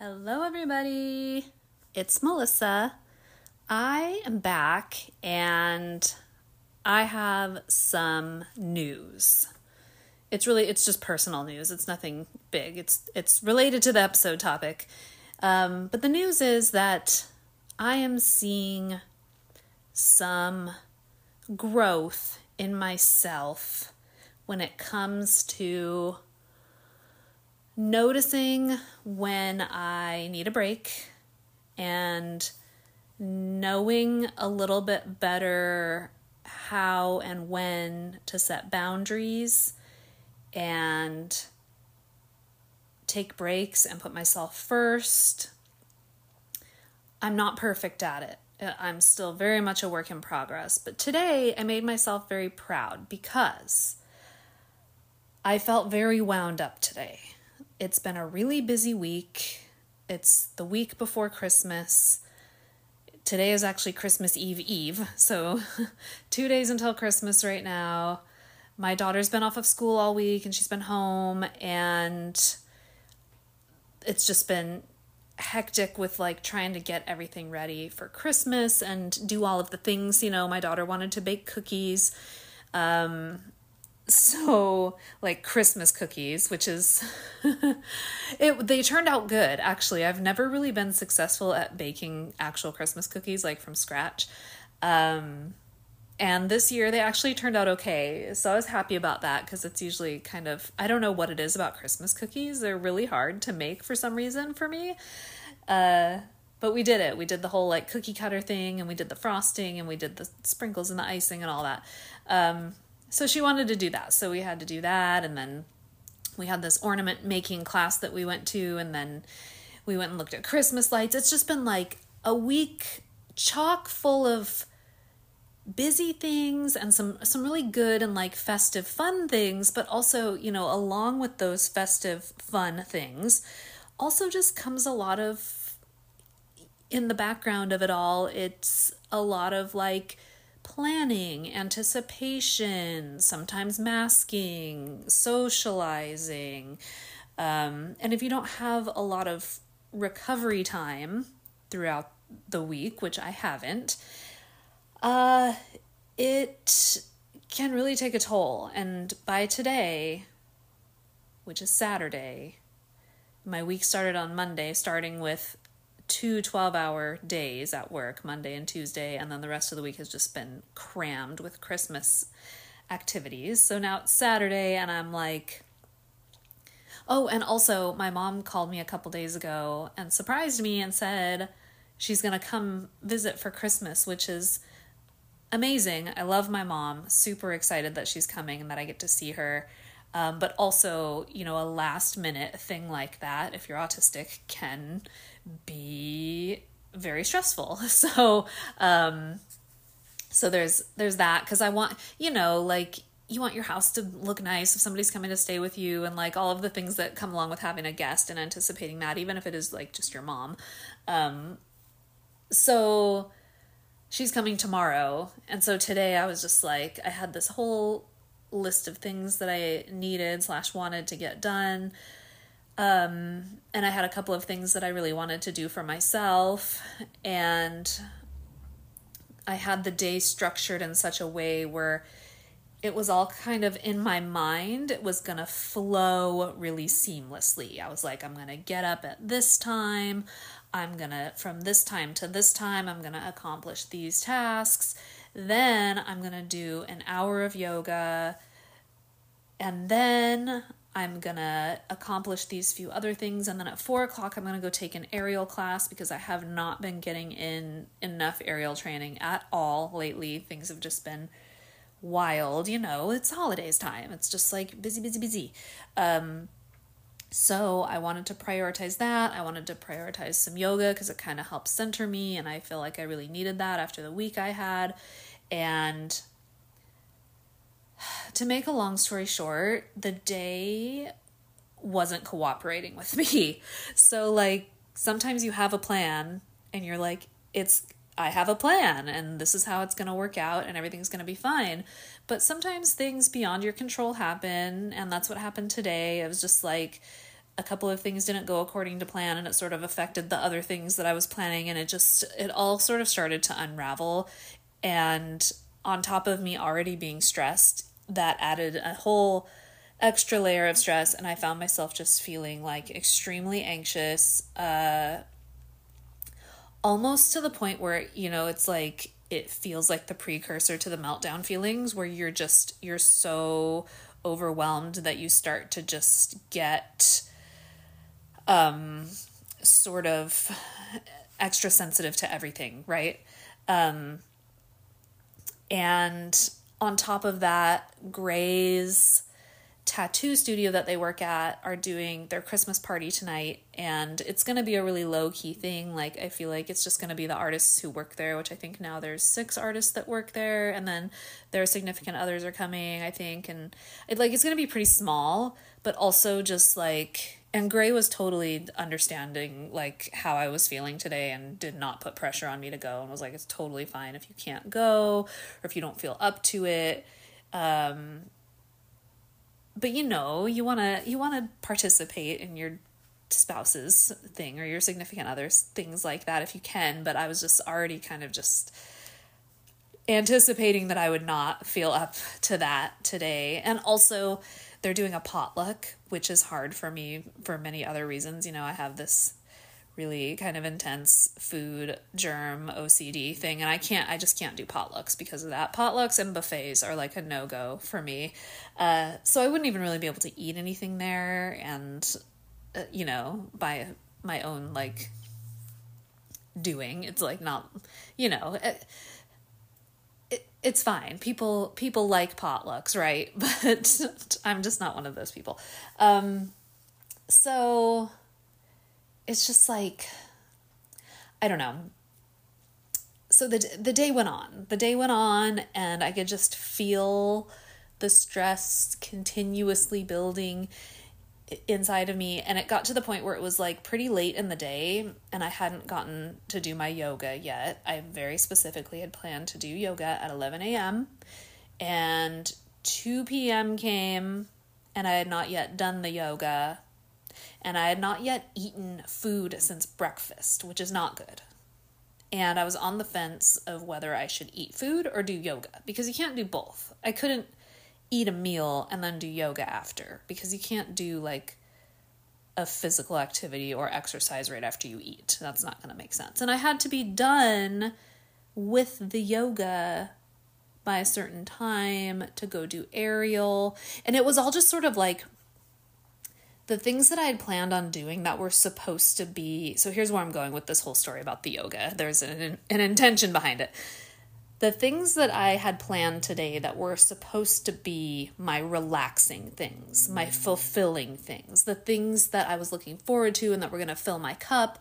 Hello, everybody. It's Melissa. I am back and I have some news. It's really it's just personal news. It's nothing big. It's it's related to the episode topic. Um, but the news is that I am seeing some growth in myself when it comes to noticing when I need a break and knowing a little bit better how and when to set boundaries and take breaks and put myself first. I'm not perfect at it. I'm still very much a work in progress. But today I made myself very proud because I felt very wound up today. It's been a really busy week. It's the week before Christmas. Today is actually Christmas Eve Eve, so two days until Christmas right now. My daughter's been off of school all week and she's been home, and it's just been hectic with like trying to get everything ready for Christmas and do all of the things. You know, my daughter wanted to bake cookies. Um, so like christmas cookies which is it they turned out good actually. I've never really been successful at baking actual christmas cookies like from scratch. Um and this year they actually turned out okay. So i was happy about that because it's usually kind of i don't know what it is about christmas cookies. They're really hard to make for some reason for me. Uh but we did it. We did the whole like cookie cutter thing and we did the frosting and we did the sprinkles and the icing and all that. Um so she wanted to do that. So we had to do that. And then we had this ornament making class that we went to. And then we went and looked at Christmas lights. It's just been like a week chock full of busy things and some some really good and like festive fun things but also you know along with those festive fun things also just comes a lot of in the background of it all it's a lot of like planning, anticipation, sometimes masking, socializing. Um, and if you don't have a lot of recovery time throughout the week, which I haven't, uh, it can really take a toll. And by today, which is Saturday, my week started on Monday, starting with two 12 hour days at work, Monday and Tuesday, and then the rest of the week has just been crammed with Christmas activities. So now it's Saturday, and I'm like, oh, and also my mom called me a couple days ago and surprised me and said she's going to come visit for Christmas, which is amazing. I love my mom, super excited that she's coming and that I get to see her. Um, but also, you know, a last minute thing like that, if you're autistic, can be very stressful. So, um, so there's there's that because I want you know like you want your house to look nice if somebody's coming to stay with you and like all of the things that come along with having a guest and anticipating that even if it is like just your mom um so she's coming tomorrow and so today i was just like i had this whole list of things that i needed slash wanted to get done um, and I had a couple of things that I really wanted to do for myself. And I had the day structured in such a way where it was all kind of in my mind. It was going to flow really seamlessly. I was like, I'm going to get up at this time. I'm gonna, from this time to this time, I'm gonna accomplish these tasks. Then I'm gonna do an hour of yoga. And then I'm gonna accomplish these few other things. And then at four o'clock, I'm gonna go take an aerial class because I have not been getting in enough aerial training at all lately. Things have just been wild. You know, it's holidays time. It's just like busy, busy, busy. Um, so I wanted to prioritize that. I wanted to prioritize some yoga because it kind of helps center me, and I feel like I really needed that after the week I had. And to make a long story short, the day wasn't cooperating with me. So, like, sometimes you have a plan and you're like, it's I have a plan and this is how it's going to work out and everything's going to be fine. But sometimes things beyond your control happen, and that's what happened today. It was just like a couple of things didn't go according to plan and it sort of affected the other things that I was planning and it just it all sort of started to unravel and on top of me already being stressed that added a whole extra layer of stress and I found myself just feeling like extremely anxious uh almost to the point where you know it's like it feels like the precursor to the meltdown feelings where you're just you're so overwhelmed that you start to just get um sort of extra sensitive to everything right? Um and on top of that gray's tattoo studio that they work at are doing their Christmas party tonight and it's to be a really low key thing. Like I feel like it's just to be the artists who work there which I think now there's six artists that work there and then their significant others are coming I think and it like it's to be pretty small but also just like and Gray was totally understanding like how I was feeling today and did not put pressure on me to go and was like it's totally fine if you can't go or if you don't feel up to it. Um but you know you want to you want to participate in your spouse's thing or your significant other's things like that if you can but i was just already kind of just anticipating that i would not feel up to that today. And also they're doing a potluck which is hard for me for many other reasons you know i have this really kind of intense food germ OCD thing and I can't I just can't do potlucks because of that. Potlucks and buffets are like a no-go for me. Uh, so I wouldn't even really be able to eat anything there and uh, you know, by my own like doing. It's like not, you know, it, it, it's fine. People people like potlucks, right? But I'm just not one of those people. Um so it's just like I don't know. So the the day went on. The day went on and I could just feel the stress continuously building inside of me and it got to the point where it was like pretty late in the day and I hadn't gotten to do my yoga yet. I very specifically had planned to do yoga at 11 a.m. and 2 p.m. came and I had not yet done the yoga and I had not yet eaten food since breakfast, which is not good. And I was on the fence of whether I should eat food or do yoga because you can't do both. I couldn't eat a meal and then do yoga after because you can't do like a physical activity or exercise right after you eat. That's not going to make sense. And I had to be done with the yoga by a certain time to go do aerial. And it was all just sort of like the things that I had planned on doing that were supposed to be so here's where I'm going with this whole story about the yoga. There's an, an intention behind it. The things that I had planned today that were supposed to be my relaxing things, my mm. fulfilling things, the things that I was looking forward to and that were going to fill my cup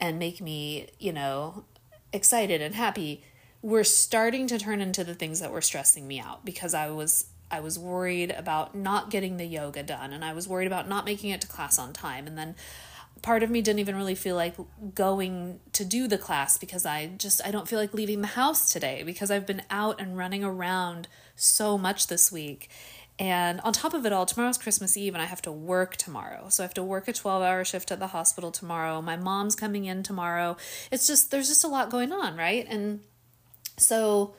and make me, you know, excited and happy were starting to turn into the things that were stressing me out because I was I was worried about not getting the yoga done and I was worried about not making it to class on time. And then part of me didn't even really feel like going to do the class because I just I don't feel like leaving the house today because I've been out and running around so much this week. And on top of it all, tomorrow's Christmas Eve and I have to work tomorrow. So I have to work a 12-hour shift at the hospital tomorrow. My mom's coming in tomorrow. It's just there's just a lot going on, right? And so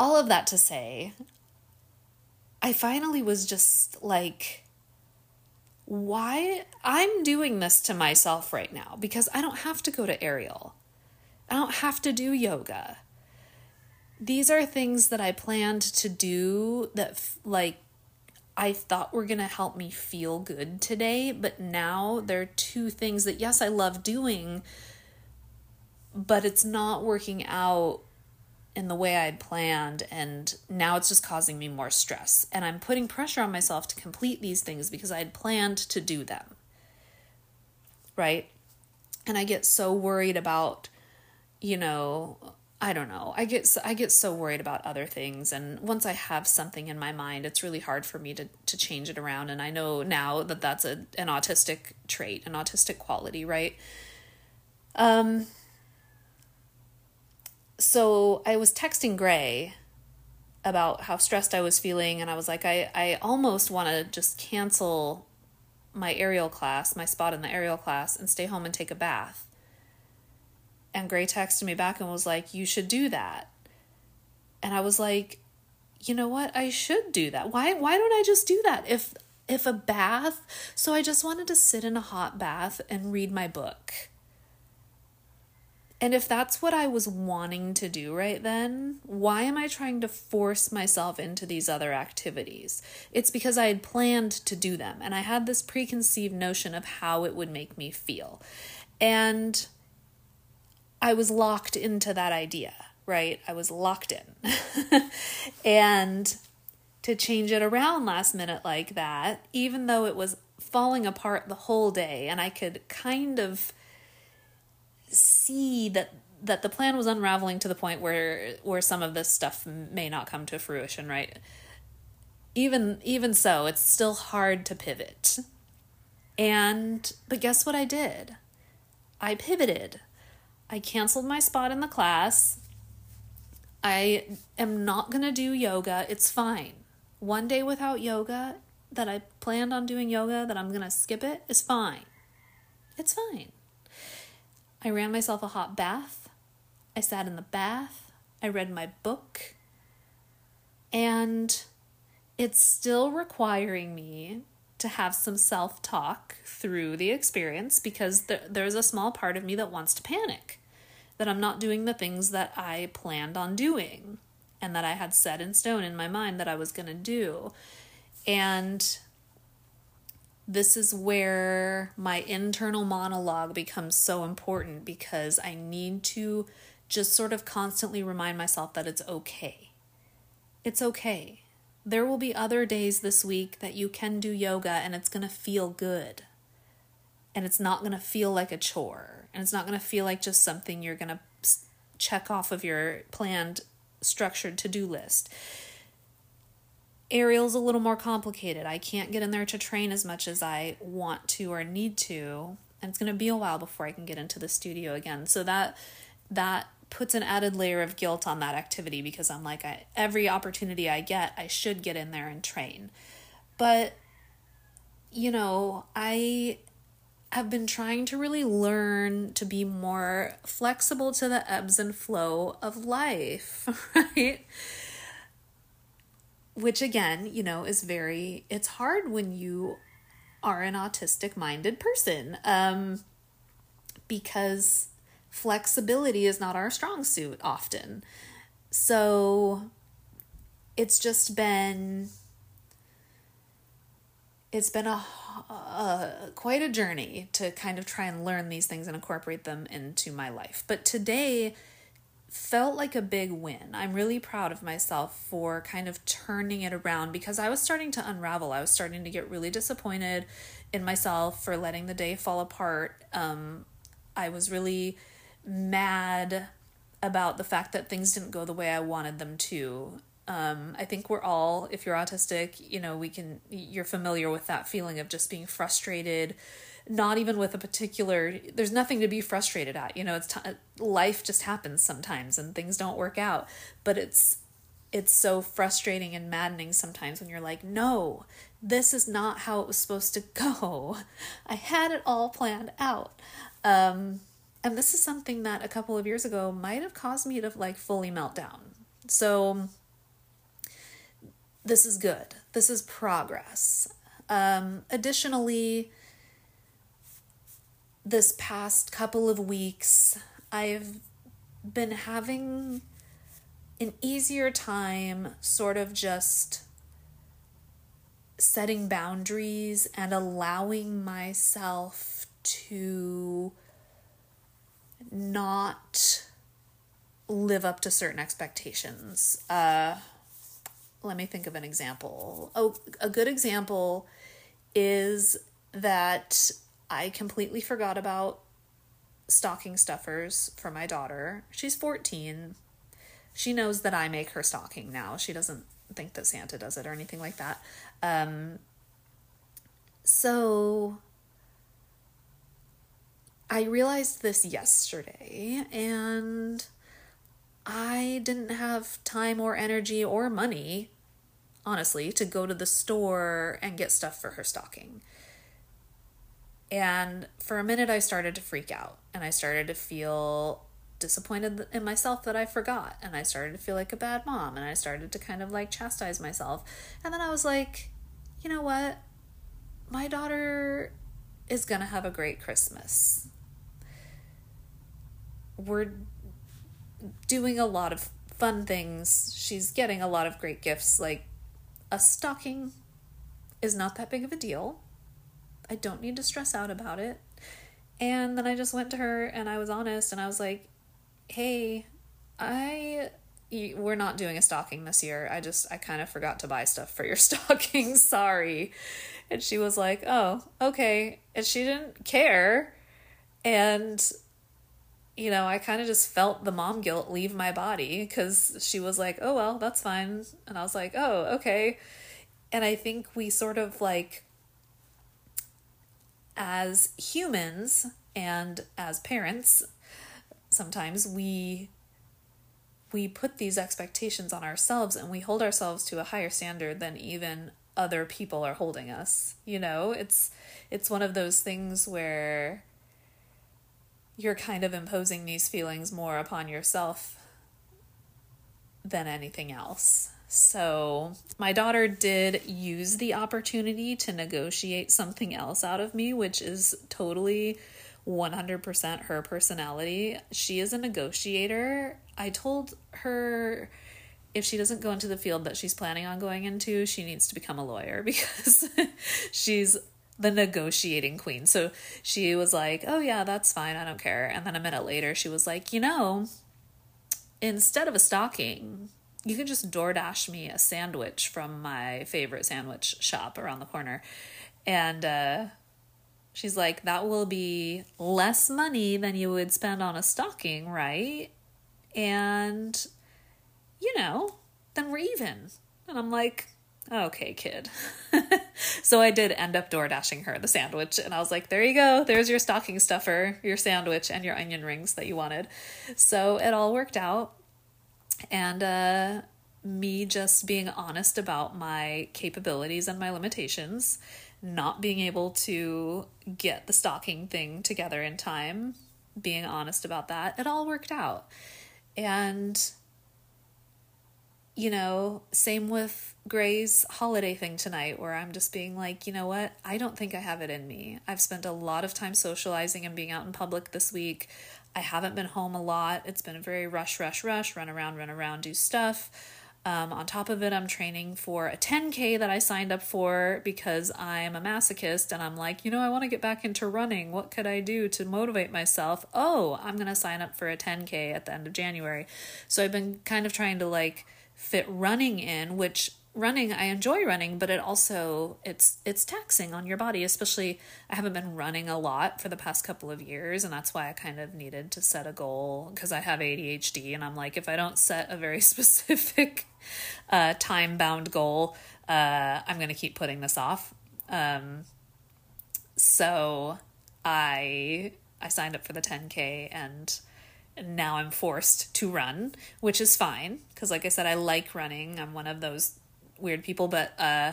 all of that to say, I finally was just like, why I'm doing this to myself right now because I don't have to go to aerial. I don't have to do yoga. These are things that I planned to do that, like, I thought were going to help me feel good today, but now they're two things that, yes, I love doing, but it's not working out in the way I'd planned, and now it's just causing me more stress. And I'm putting pressure on myself to complete these things because I had planned to do them. Right? And I get so worried about, you know, I don't know. I get I get so worried about other things and once I have something in my mind, it's really hard for me to to change it around and I know now that that's a an autistic trait, an autistic quality, right? Um so I was texting Gray about how stressed I was feeling, and I was like, I, I almost want to just cancel my aerial class, my spot in the aerial class, and stay home and take a bath. And Gray texted me back and was like, You should do that. And I was like, you know what? I should do that. Why why don't I just do that? If if a bath, so I just wanted to sit in a hot bath and read my book and if that's what I was wanting to do right then, why am I trying to force myself into these other activities? It's because I had planned to do them and I had this preconceived notion of how it would make me feel. And I was locked into that idea, right? I was locked in. and to change it around last minute like that, even though it was falling apart the whole day and I could kind of see that that the plan was unraveling to the point where where some of this stuff may not come to fruition right? Even even so it's still hard to pivot. And but guess what i did? I pivoted. I canceled my spot in the class. I am not going to do yoga. It's fine. One day without yoga that i planned on doing yoga that i'm going to skip it is fine. It's fine I ran myself a hot bath. I sat in the bath. I read my book. And it's still requiring me to have some self talk through the experience because there, there's a small part of me that wants to panic that I'm not doing the things that I planned on doing and that I had set in stone in my mind that I was going to do. And this is where my internal monologue becomes so important because I need to just sort of constantly remind myself that it's okay. It's okay. There will be other days this week that you can do yoga and it's going to feel good. And it's not going to feel like a chore. And it's not going to feel like just something you're going to check off of your planned, structured to do list aerial's a little more complicated. I can't get in there to train as much as I want to or need to, and it's going to be a while before I can get into the studio again. So that that puts an added layer of guilt on that activity because I'm like I, every opportunity I get, I should get in there and train. But you know, I have been trying to really learn to be more flexible to the ebbs and flow of life, right? Which again, you know, is very it's hard when you are an autistic minded person um because flexibility is not our strong suit often. So it's just been it's been a, a, quite a journey to kind of try and learn these things and incorporate them into my life. But today felt like a big win. I'm really proud of myself for kind of turning it around because I was starting to unravel. I was starting to get really disappointed in myself for letting the day fall apart. Um, I was really mad about the fact that things didn't go the way I wanted them to. Um, I think we're all, if you're autistic, you know, we can, you're familiar with that feeling of just being frustrated not even with a particular there's nothing to be frustrated at you know it's t- life just happens sometimes and things don't work out but it's it's so frustrating and maddening sometimes when you're like no this is not how it was supposed to go. I had it all planned out. Um and this is something that a couple of years ago might have caused me to like fully melt down. So this is good. This is progress. Um, additionally, this past couple of weeks, I've been having an easier time sort of just setting boundaries and allowing myself to not live up to certain expectations. Uh, let me think of an example. Oh, a good example is that I completely forgot about stocking stuffers for my daughter. She's 14. She knows that I make her stocking now. She doesn't think that Santa does it or anything like that. Um, so I realized this yesterday and I didn't have time or energy or money, honestly, to go to the store and get stuff for her stocking. And for a minute, I started to freak out and I started to feel disappointed in myself that I forgot. And I started to feel like a bad mom and I started to kind of like chastise myself. And then I was like, you know what? My daughter is going to have a great Christmas. We're doing a lot of fun things. She's getting a lot of great gifts. Like a stocking is not that big of a deal. I don't need to stress out about it. And then I just went to her and I was honest and I was like, "Hey, I we're not doing a stocking this year. I just I kind of forgot to buy stuff for your stocking. Sorry." And she was like, "Oh, okay." And she didn't care. And you know, I kind of just felt the mom guilt leave my body because she was like, oh, well, that's fine. And I was like, oh, okay. And I think we sort of like as humans and as parents, sometimes we we put these expectations on ourselves and we hold ourselves to a higher standard than even other people are holding us. You know, it's it's one of those things where you're kind of imposing these feelings more upon yourself than anything else. So, my daughter did use the opportunity to negotiate something else out of me, which is totally 100% her personality. She is a negotiator. I told her if she doesn't go into the field that she's planning on going into, she needs to become a lawyer because she's the negotiating queen. So she was like, Oh, yeah, that's fine. I don't care. And then a minute later, she was like, You know, instead of a stocking, you can just DoorDash me a sandwich from my favorite sandwich shop around the corner. And uh, she's like, that will be less money than you would spend on a stocking, right? And, you know, then we're even. And I'm like, okay, kid. so I did end up door dashing her the sandwich, and I was like, there you go. There's your stocking stuffer, your sandwich, and your onion rings that you wanted. So it all worked out and uh, me just being honest about my capabilities and my limitations, not being able to get the stocking thing together in time, being honest about that, it all worked out. And, you know, same with Gray's holiday thing tonight, where I'm just being like, you know what? I don't think I have it in me. I've spent a lot of time socializing and being out in public this week. I haven't been home a lot. It's been a very rush, rush, rush, run around, run around, do stuff. Um, on top of it, I'm training for a 10K that I signed up for because I'm a masochist and I'm like, you know, I want to get back into running. What could I do to motivate myself? Oh, I'm going to sign up for a 10K at the end of January. So I've been kind of trying to like fit running in, which running i enjoy running but it also it's it's taxing on your body especially i haven't been running a lot for the past couple of years and that's why i kind of needed to set a goal because i have adhd and i'm like if i don't set a very specific uh, time bound goal uh, i'm going to keep putting this off um, so i i signed up for the 10k and now I'm forced to run, which is fine because, like I said, I like running. I'm one of those weird people, but uh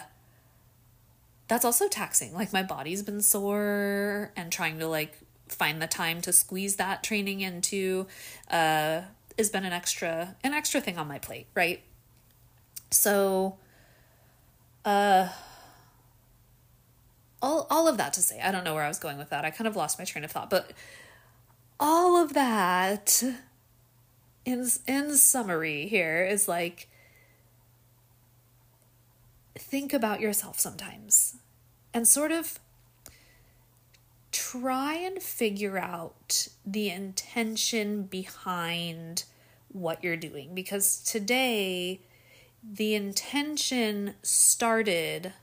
that's also taxing. Like my body's been sore and trying to like find the time to squeeze that training into uh has been an extra an extra thing on my plate, right? So uh all all of that to say, I don't know where I was going with that. I kind of lost my train of thought, but all of that in in summary here is like think about yourself sometimes and sort of try and figure out the intention behind what you're doing because today the intention started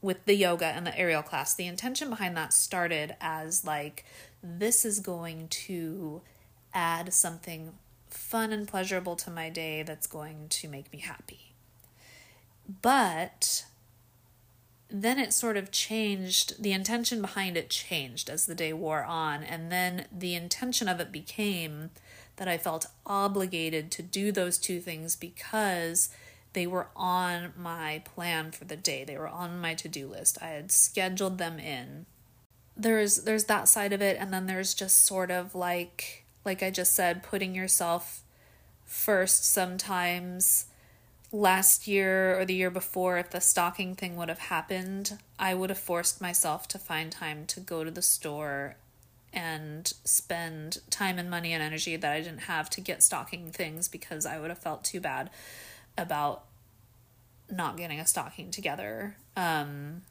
with the yoga and the aerial class. The intention behind that started as like this is going to add something fun and pleasurable to my day that's going to make me happy. But then it sort of changed, the intention behind it changed as the day wore on. And then the intention of it became that I felt obligated to do those two things because they were on my plan for the day. They were on my to-do list. I had scheduled them in. There's there's that side of it and then there's just sort of like like I just said putting yourself first sometimes last year or the year before, if the stocking thing would have happened, I would have forced myself to find time to go to the store and spend time and money and energy that I didn't have to get stocking things because I would have felt too bad about not getting a stocking together. Um,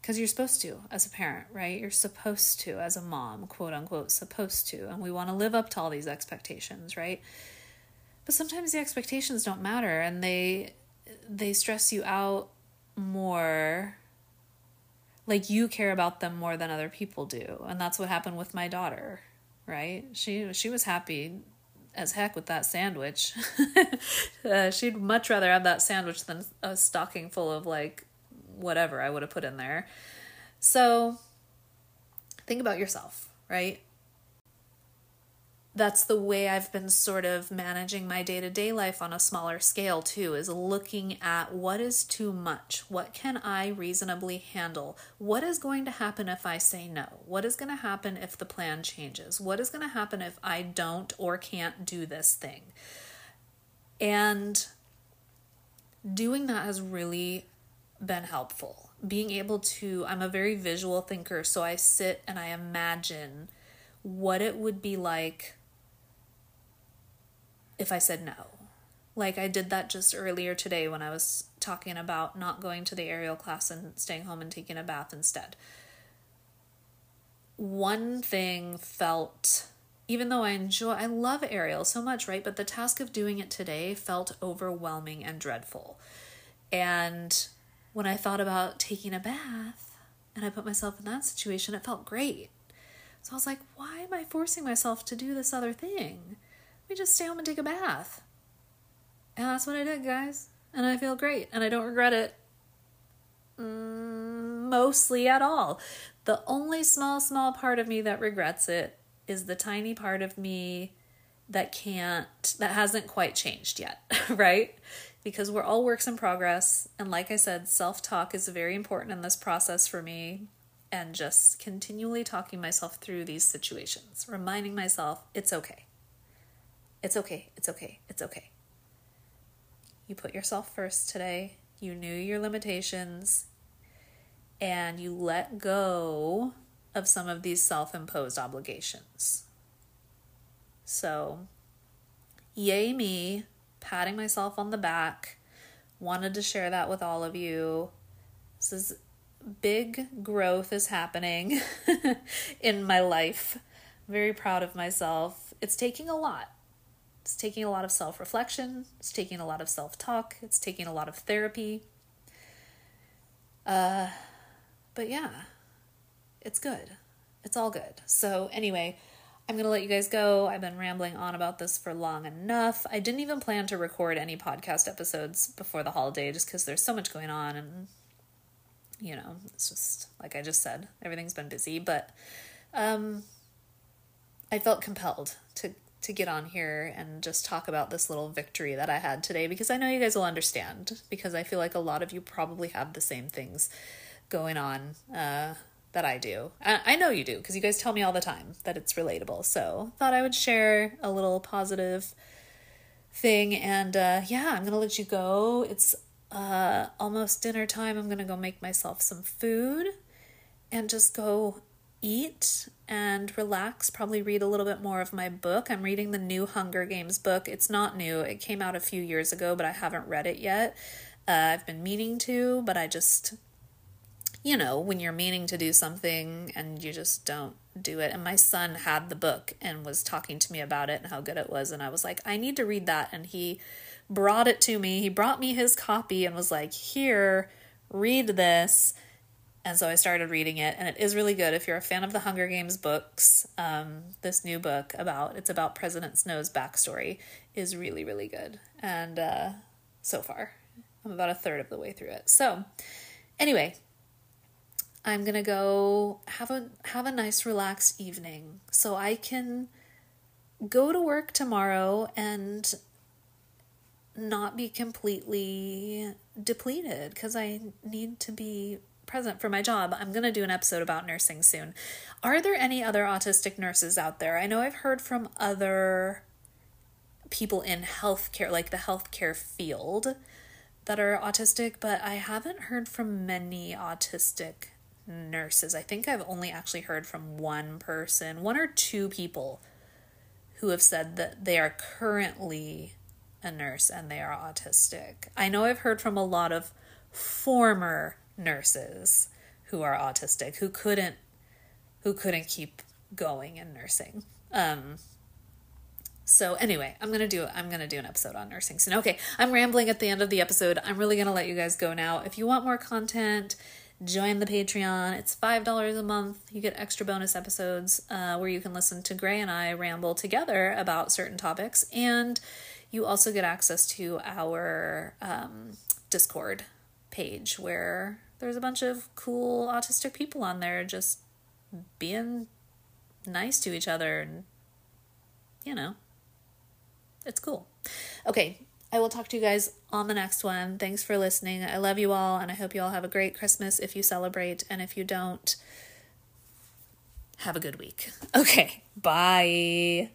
because you're supposed to as a parent, right? You're supposed to as a mom, quote unquote, supposed to. And we want to live up to all these expectations, right? But sometimes the expectations don't matter and they they stress you out more. Like you care about them more than other people do and that's what happened with my daughter right? She she was happy as heck with that sandwich. Uh, she'd much rather have that sandwich than a stocking full of like whatever i would have put in there. So think about yourself right that's the way I've been sort of managing my day to day life on a smaller scale, too, is looking at what is too much? What can I reasonably handle? What is going to happen if I say no? What is going to happen if the plan changes? What is going to happen if I don't or can't do this thing? And doing that has really been helpful. Being able to, I'm a very visual thinker, so I sit and I imagine what it would be like if I said no. Like I did that just earlier today when I was talking about not going to the aerial class and staying home and taking a bath instead. One thing felt even though I enjoy I love aerial so much, right? But the task of doing it today felt overwhelming and dreadful. And when I thought about taking a bath and I put myself in that situation, it felt great. So I was like, why am I forcing myself to do this other thing? We just stay home and take a bath. And that's what I did, guys. And I feel great. And I don't regret it mm, mostly at all. The only small, small part of me that regrets it is the tiny part of me that can't, that hasn't quite changed yet, right? Because we're all works in progress. And like I said, self talk is very important in this process for me. And just continually talking myself through these situations, reminding myself it's okay. It's okay. It's okay. It's okay. You put yourself first today. You knew your limitations and you let go of some of these self imposed obligations. So, yay me, patting myself on the back. Wanted to share that with all of you. This is big growth is happening in my life. very proud of myself. It's taking a lot. It's taking a lot of self reflection, it's taking a lot of self talk, it's taking a lot of therapy. Uh, but yeah, it's good. It's all good. So, anyway, I'm going to let you guys go. I've been rambling on about this for long enough. I didn't even plan to record any podcast episodes before the holiday just because there's so much going on and, you know, it's just like I just said, everything's been busy. But um, I felt compelled to to get on here and just talk about this little victory that I had today because I know you guys will understand because I feel like a lot of you probably have the same things going on uh, that I do. I, I know you do because you guys tell me all the time that it's relatable. So thought I would share a little positive thing and uh, yeah, I'm gonna let you go. It's uh, almost dinner time. I'm to go make myself some food and just go eat and relax, probably read a little bit more of my book. I'm reading the new Hunger Games book. It's not new, it came out a few years ago, but I haven't read it yet. Uh, I've been meaning to, but I just, you know, when you're meaning to do something and you just don't do it. And my son had the book and was talking to me about it and how good it was. And I was like, I need to read that. And he brought it to me. He brought me his copy and was like, Here, read this. And so I started reading it, and it is really good. If you're a fan of the Hunger Games books, um, this new book about it's about President Snow's backstory is really, really good. And uh, so far, I'm about a third of the way through it. So, anyway, I'm gonna go have a have a nice relaxed evening so I can go to work tomorrow and not be completely depleted because I need to be present for my job. I'm going to do an episode about nursing soon. Are there any other autistic nurses out there? I know I've heard from other people in healthcare, like the healthcare field, that are autistic, but I haven't heard from many autistic nurses. I think I've only actually heard from one person, one or two people who have said that they are currently a nurse and they are autistic. I know I've heard from a lot of former nurses who are autistic who couldn't who couldn't keep going in nursing. Um so anyway, I'm gonna do I'm gonna do an episode on nursing soon. Okay, I'm rambling at the end of the episode. I'm really gonna let you guys go now. If you want more content, join the Patreon. It's five dollars a month. You get extra bonus episodes uh, where you can listen to Gray and I ramble together about certain topics, and you also get access to our um, Discord page where there's a bunch of cool autistic people on there just being nice to each other and you know it's cool. Okay i will talk to you guys on the next one. Thanks for listening. I love you all and i hope you all have a great christmas if you celebrate and if you don't have a good week. Okay bye